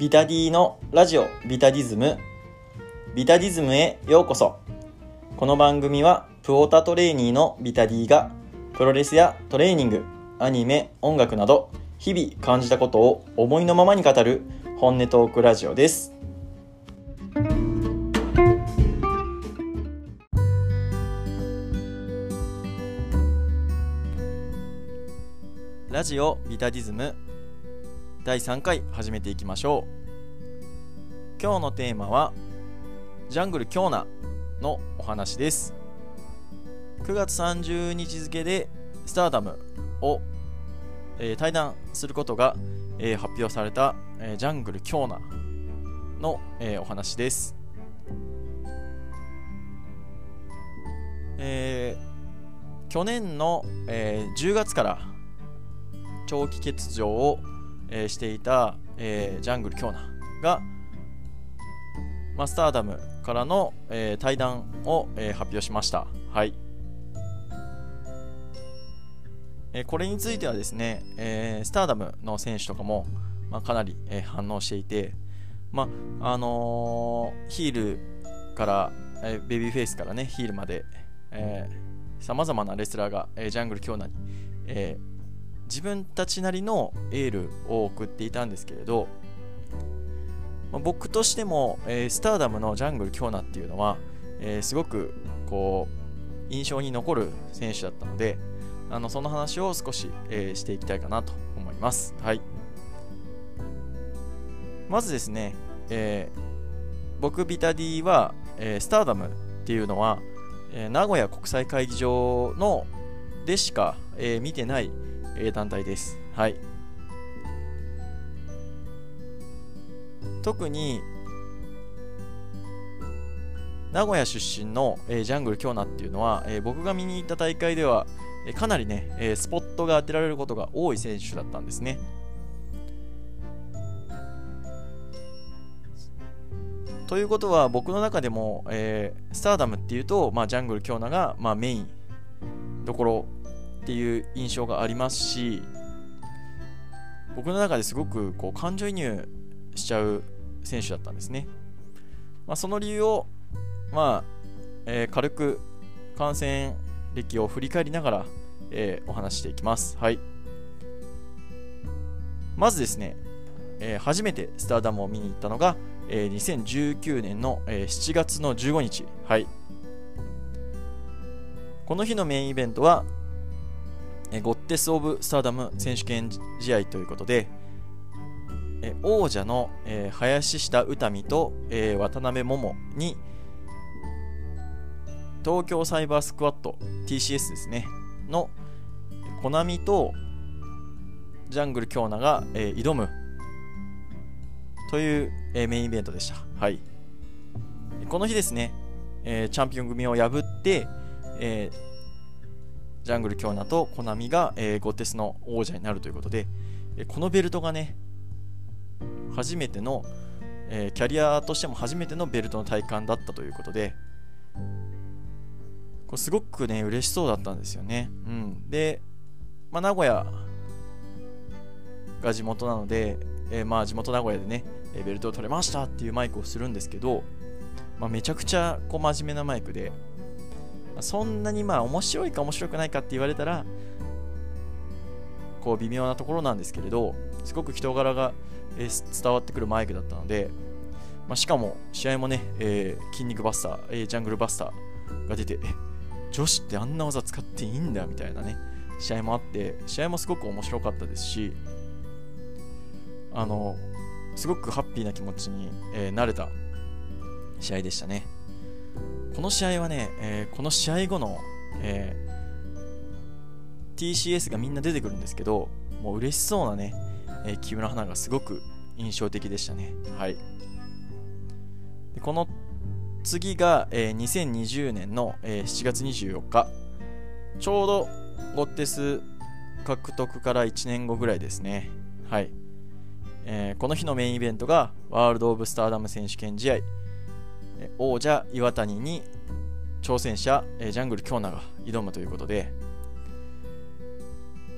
ビタディのラジオビタディズム。ビタディズムへようこそ。この番組はプオタトレーニーのビタディがプロレスやトレーニングアニメ音楽など日々感じたことを思いのままに語る本音トークラジオです。ラジオビタディズム。第3回始めていきましょう。今日のテーマはジャングル京奈のお話です。9月30日付でスターダムを、えー、対談することが、えー、発表された、えー、ジャングル京奈の、えお話です。え去年の、え10月から長期欠場を、えー、していた、えー、ジャングル京奈が、マスターダムからの、えー、対談を、えー、発表しました。はい。えー、これについてはですね、えー、スターダムの選手とかも、まあ、かなり、えー、反応していて、まああのー、ヒールから、えー、ベビーフェイスからね、ヒールまで、さまざまなレスラーが、えー、ジャングル京奈に、えー、自分たちなりのエールを送っていたんですけれど、まあ、僕としても、えー、スターダムのジャングル京奈っていうのは、えー、すごくこう印象に残る選手だったのであのその話を少し、えー、していきたいかなと思います。はい、まずですね、え僕ビタディは、えスターダムっていうのは、え名古屋国際会議場のでしか、え見てないえ団体です。はい。特に名古屋出身の、えー、ジャングル京奈っていうのは、えー、僕が見に行った大会では、えー、かなりね、えスポットが当てられることが多い選手だったんですね。ということは僕の中でも、えスターダムっていうと、まあ、ジャングル京奈が、まあ、メインどころっていう印象がありますし僕の中ですごくこう感情移入しちゃう選手だったんですね、まあ、その理由を、まあえー、軽く感染歴を振り返りながら、えー、お話していきます。はい、まずですね、えー、初めてスターダムを見に行ったのが、えー、2019年の、えー、7月の15日、はい、この日のメインイベントはえゴッテス・オブ・スターダム選手権試合ということで、え王者の、え林下宇多美と、え渡辺桃に東京サイバースクワット TCS ですねのコナミとジャングル京奈が、え挑むという、えメインイベントでした。はい。この日ですね、えチャンピオン組を破って、えージャングル京奈とコナミが、えー、ゴテスの王者になるということで、えこのベルトがね、初めての、えー、キャリアとしても初めてのベルトの体感だったということで、これすごくね、嬉しそうだったんですよね。うん。で、まあ、名古屋が地元なので、えー、まあ地元名古屋でね、ベルトを取れましたっていうマイクをするんですけど、まあ、めちゃくちゃこう真面目なマイクで、そんなにまあ面白いか面白くないかって言われたらこう微妙なところなんですけれどすごく人柄が、えー、伝わってくるマイクだったので、まあ、しかも試合もね、えー、筋肉バスター、えー、ジャングルバスターが出て女子ってあんな技使っていいんだみたいなね試合もあって試合もすごく面白かったですしあのすごくハッピーな気持ちに、えー、なれた試合でしたね。この試合はね、えー、この試合後の、えー、TCS がみんな出てくるんですけど、もう嬉しそうなね、えー、木村花がすごく印象的でしたね。はい。でこの次が、えー、2020年の、えー、7月24日。ちょうどゴッテス獲得から1年後ぐらいですね。はい。えー、この日のメインイベントがワールド・オブ・スターダム選手権試合王者岩谷に挑戦者ジャングル京奈が挑むということで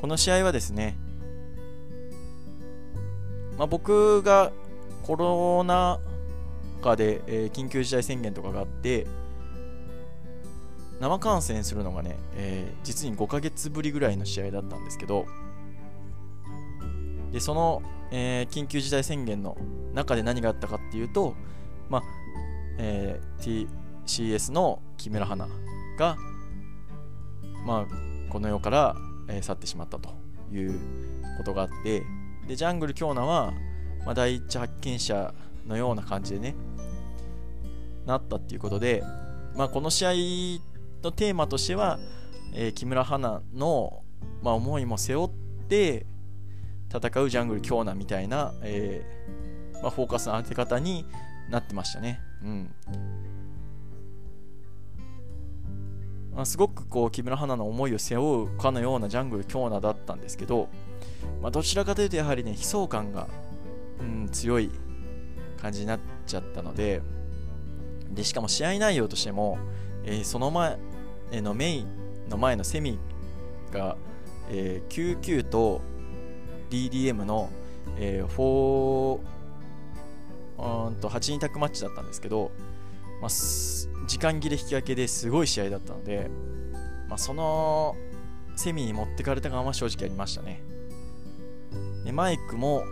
この試合はですね、まあ、僕がコロナ禍で、え、緊急事態宣言とかがあって生観戦するのがね、えー、実に5ヶ月ぶりぐらいの試合だったんですけどでその、えー、緊急事態宣言の中で何があったかっていうと、まあえー、TCS の木村花が、まあ、この世から、えー、去ってしまったということがあってでジャングル京奈は、まあ、第一発見者のような感じでねなったっていうことで、まあ、この試合のテーマとしては、えー、木村花の、まあ、思いも背負って戦うジャングル京奈みたいな、えーまあ、フォーカスの当て方になってましたね。うん。まあ、すごくこう木村花の思いを背負うかのようなジャングル京奈だったんですけど、まあ、どちらかというとやはりね悲壮感が、うん、強い感じになっちゃったのででしかも試合内容としても、えー、その前のメインの前のセミが、えー、99と DDM の、えー、4うんと8人タッグマッチだったんですけど、まあ、時間切れ引き分けですごい試合だったので、まあ、そのセミに持ってかれた感は正直ありましたね。でマイクも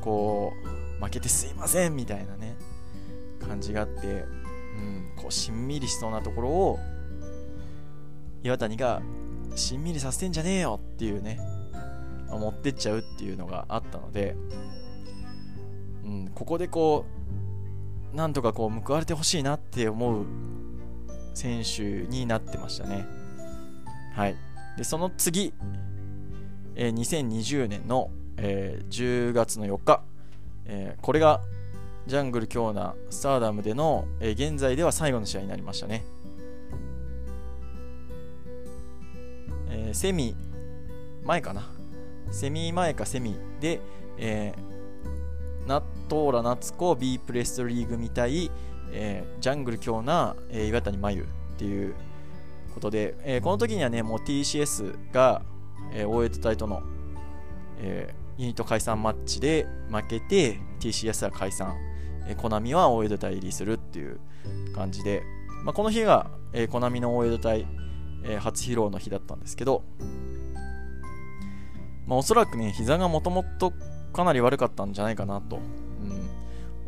こう負けてすいませんみたいなね感じがあって、うん、こうしんみりしそうなところを岩谷がしんみりさせてんじゃねえよっていうね、まあ、持ってっちゃうっていうのがあったので、うん、ここでこうなんとかこう報われてほしいなって思う選手になってましたね。はい。でその次、えー、2020年の、えー、10月の4日、えー、これがジャングル京奈スターダムでの、えー、現在では最後の試合になりましたね。えー、セミ前かな？セミ前かセミで、えー、ナットーラ夏子 B プレストリーグみたい、えー、ジャングル強な、えー、岩谷真由っていうことで、えー、この時にはねもう TCS が、えー、大江戸隊との、えー、ユニット解散マッチで負けて TCS は解散、えー、コナミは大江戸隊入りするっていう感じで、まあ、この日が、えー、コナミの大江戸隊えー、初披露の日だったんですけど、まあ、おそらくね、膝がもともとかなり悪かったんじゃないかなと、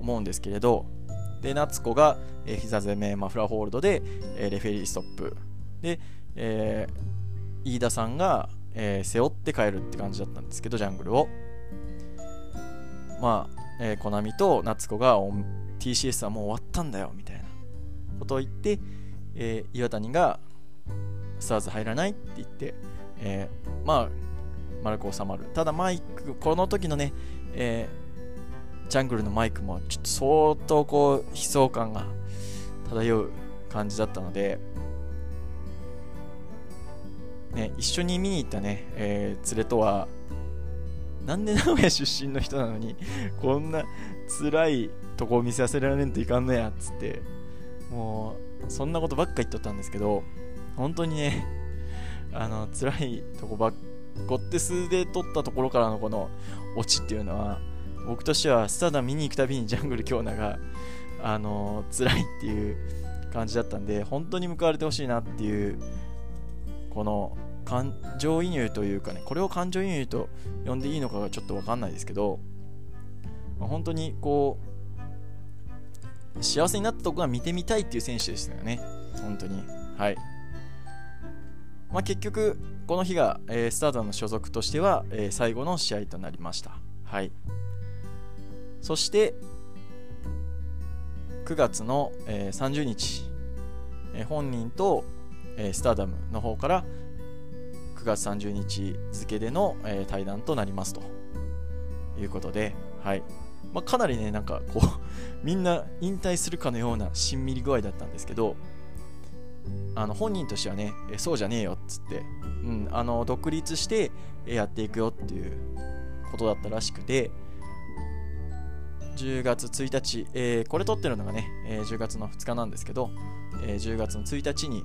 思うんですけれど、で、夏子が、えー、膝攻め、マフラーホールドで、えー、レフェリーストップ。で、えー、飯田さんが、えー、背負って帰るって感じだったんですけど、ジャングルを。まあ、えー、コナミと夏子が TCS はもう終わったんだよみたいなことを言って、えー、岩谷がスターズ入らないって言って、えー、まあ、丸く収まる。ただマイク、この時のね、えー、ジャングルのマイクもちょっと相当こう、悲壮感が漂う感じだったので、ね、一緒に見に行ったね、えー、連れとは、なんで名古屋出身の人なのに、こんな辛いとこを見せさせられんといかんのやっつって、もう、そんなことばっか言っとったんですけど、本当にね、あの、辛いとこばっゴッテスで撮ったところからのこのオチっていうのは、僕としてはスタダ見に行くたびにジャングル京奈が、あの、辛いっていう感じだったんで、本当に報われてほしいなっていう、この感情移入というかね、これを感情移入と呼んでいいのかがちょっとわかんないですけど、まあ、本当にこう、幸せになったとこが見てみたいっていう選手でしたよね。本当に。はい。まあ、結局、この日が、えー、スタートの所属としては、えー、最後の試合となりました。はい。そして、9月の、え、30日、え、本人と、え、スターダムの方から9月30日付での、え、対談となりますと。いうことで、はい。まあ、かなりね、なんかこう みんな引退するかのようなしんみり具合だったんですけど、あの本人としてはね、えそうじゃねえよっつって、うん、あの独立してやっていくよっていうことだったらしくて、10月1日、えー、これ撮ってるのがね、えー、10月の2日なんですけど、えー、10月の1日に、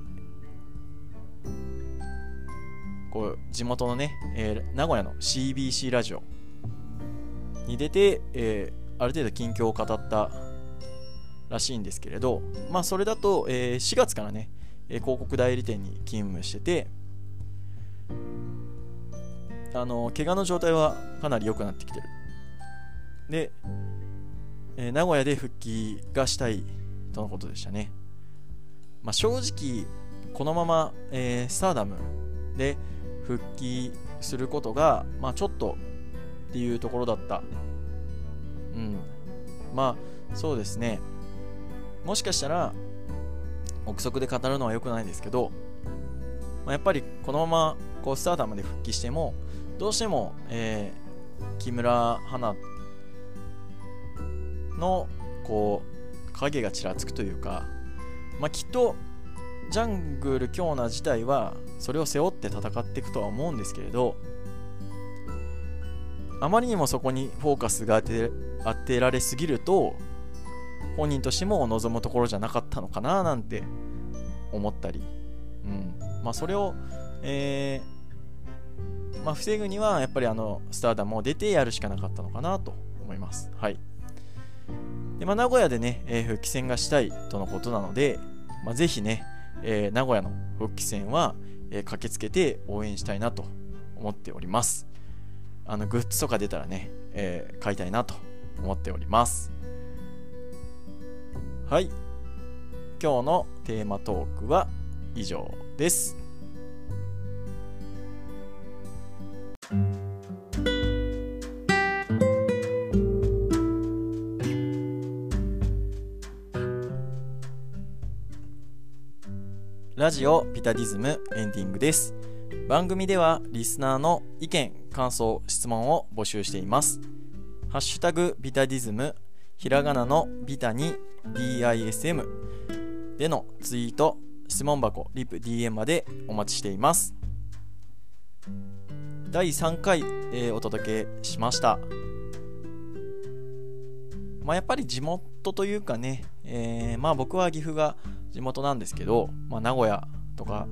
こう地元のね、え名古屋の CBC ラジオに出て、えある程度近況を語ったらしいんですけれど、まあ、それだと、えー、4月からね、え広告代理店に勤務しててあの怪我の状態はかなり良くなってきてる。で、えー、名古屋で復帰がしたいとのことでしたね、まあ、正直このまま、えー、スターダムで復帰することが、まあ、ちょっとっていうところだった。うん。まあそうですね。もしかしたら憶測で語るのは良くないですけど、まあ、やっぱりこのままこうスターダムで復帰してもどうしても、えー、木村花のこう影がちらつくというか、まあ、きっとジャングル京奈自体はそれを背負って戦っていくとは思うんですけれどあまりにもそこにフォーカスが当て当てられすぎると本人としても望むところじゃなかったのかななんて思ったり、うんまあ、それを、えーまあ、防ぐにはやっぱりあのスターダムを出てやるしかなかったのかなと思います。はいでまあ、名古屋でね、えー、復帰戦がしたいとのことなので、まあ、ぜひね、えー、名古屋の復帰戦は、えー、駆けつけて応援したいなと思っております。あのグッズとか出たらね、えー、買いたいなと思っております。はい。今日のテーマトークは以上です。ラジオピタディズムエンディングです。番組ではリスナーの意見、感想、質問を募集しています。ハッシュタグビタディズムひらがなのビタに DISM でのツイート、質問箱、リプ、DM までお待ちしています。第3回、えー、お届けしました。まあ、やっぱり地元というかね、えー、まあ僕は岐阜が地元なんですけど、まあ、名古屋とか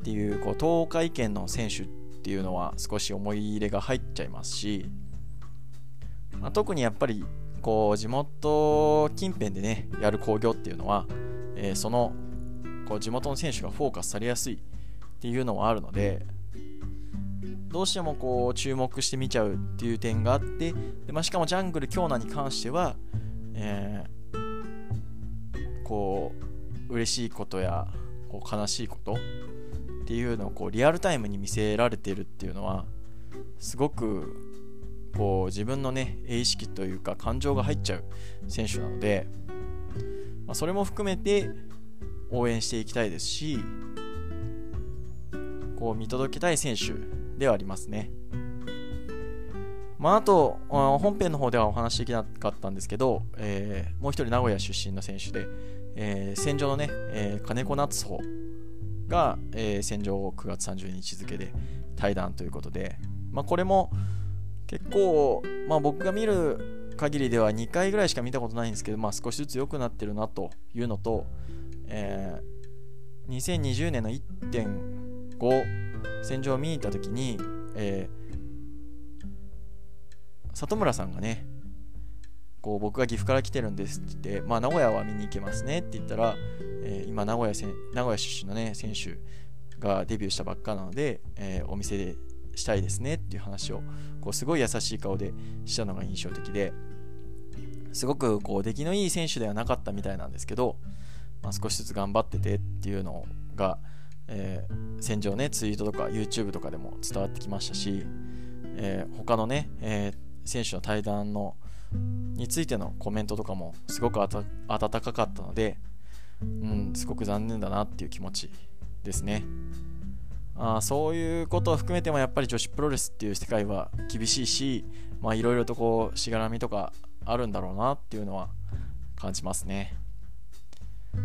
っていうこう東海圏の選手っていうのは少し思い入れが入っちゃいますし、まあ、特にやっぱりこう地元近辺でねやる興行っていうのは、えー、そのこう地元の選手がフォーカスされやすいっていうのはあるのでどうしてもこう注目して見ちゃうっていう点があってで、まあ、しかもジャングル京奈に関しては、えー、こう嬉しいことやこう悲しいことっていうのをこうリアルタイムに見せられてるっていうのはすごくこう自分のね意識というか感情が入っちゃう選手なので、まあ、それも含めて応援していきたいですしこう見届けたい選手ではありますね。まあ、あと、本編の方ではお話しできなかったんですけど、えー、もう一人名古屋出身の選手で、えー、戦場のね、えー、金子夏穂が、えー、戦場を9月30日付で対談ということで、まあ、これも、結構、まあ、僕が見る限りでは2回ぐらいしか見たことないんですけど、まあ、少しずつ良くなってるなというのと、えー、2020年の1.5戦場を見に行った時に、えー、里村さんがねこう僕が岐阜から来てるんですって言って、まあ、名古屋は見に行けますねって言ったら、えー、今名古屋せ名古屋出身の、ね、選手がデビューしたばっかなので、えー、お店でしたいですねっていう話をこうすごい優しい顔でしたのが印象的ですごくこう出来のいい選手ではなかったみたいなんですけど、まあ、少しずつ頑張っててっていうのが、えー、戦場ねツイートとか YouTube とかでも伝わってきましたし、えー、他のね、えー、選手の対談のについてのコメントとかもすごく温かかったので、うん、すごく残念だなっていう気持ちですね。あそういうことを含めてもやっぱり女子プロレスっていう世界は厳しいしいろいろとこうしがらみとかあるんだろうなっていうのは感じますね。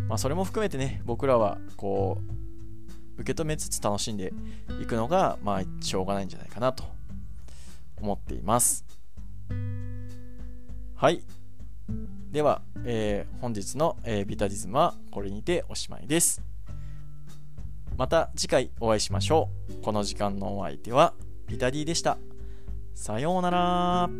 まあ、それも含めてね僕らはこう受け止めつつ楽しんでいくのがまあしょうがないんじゃないかなと思っています。はい。では、えー、本日の、えー、ビタディズムはこれにておしまいです。また次回お会いしましょう。この時間のお相手はビタディでした。さようなら。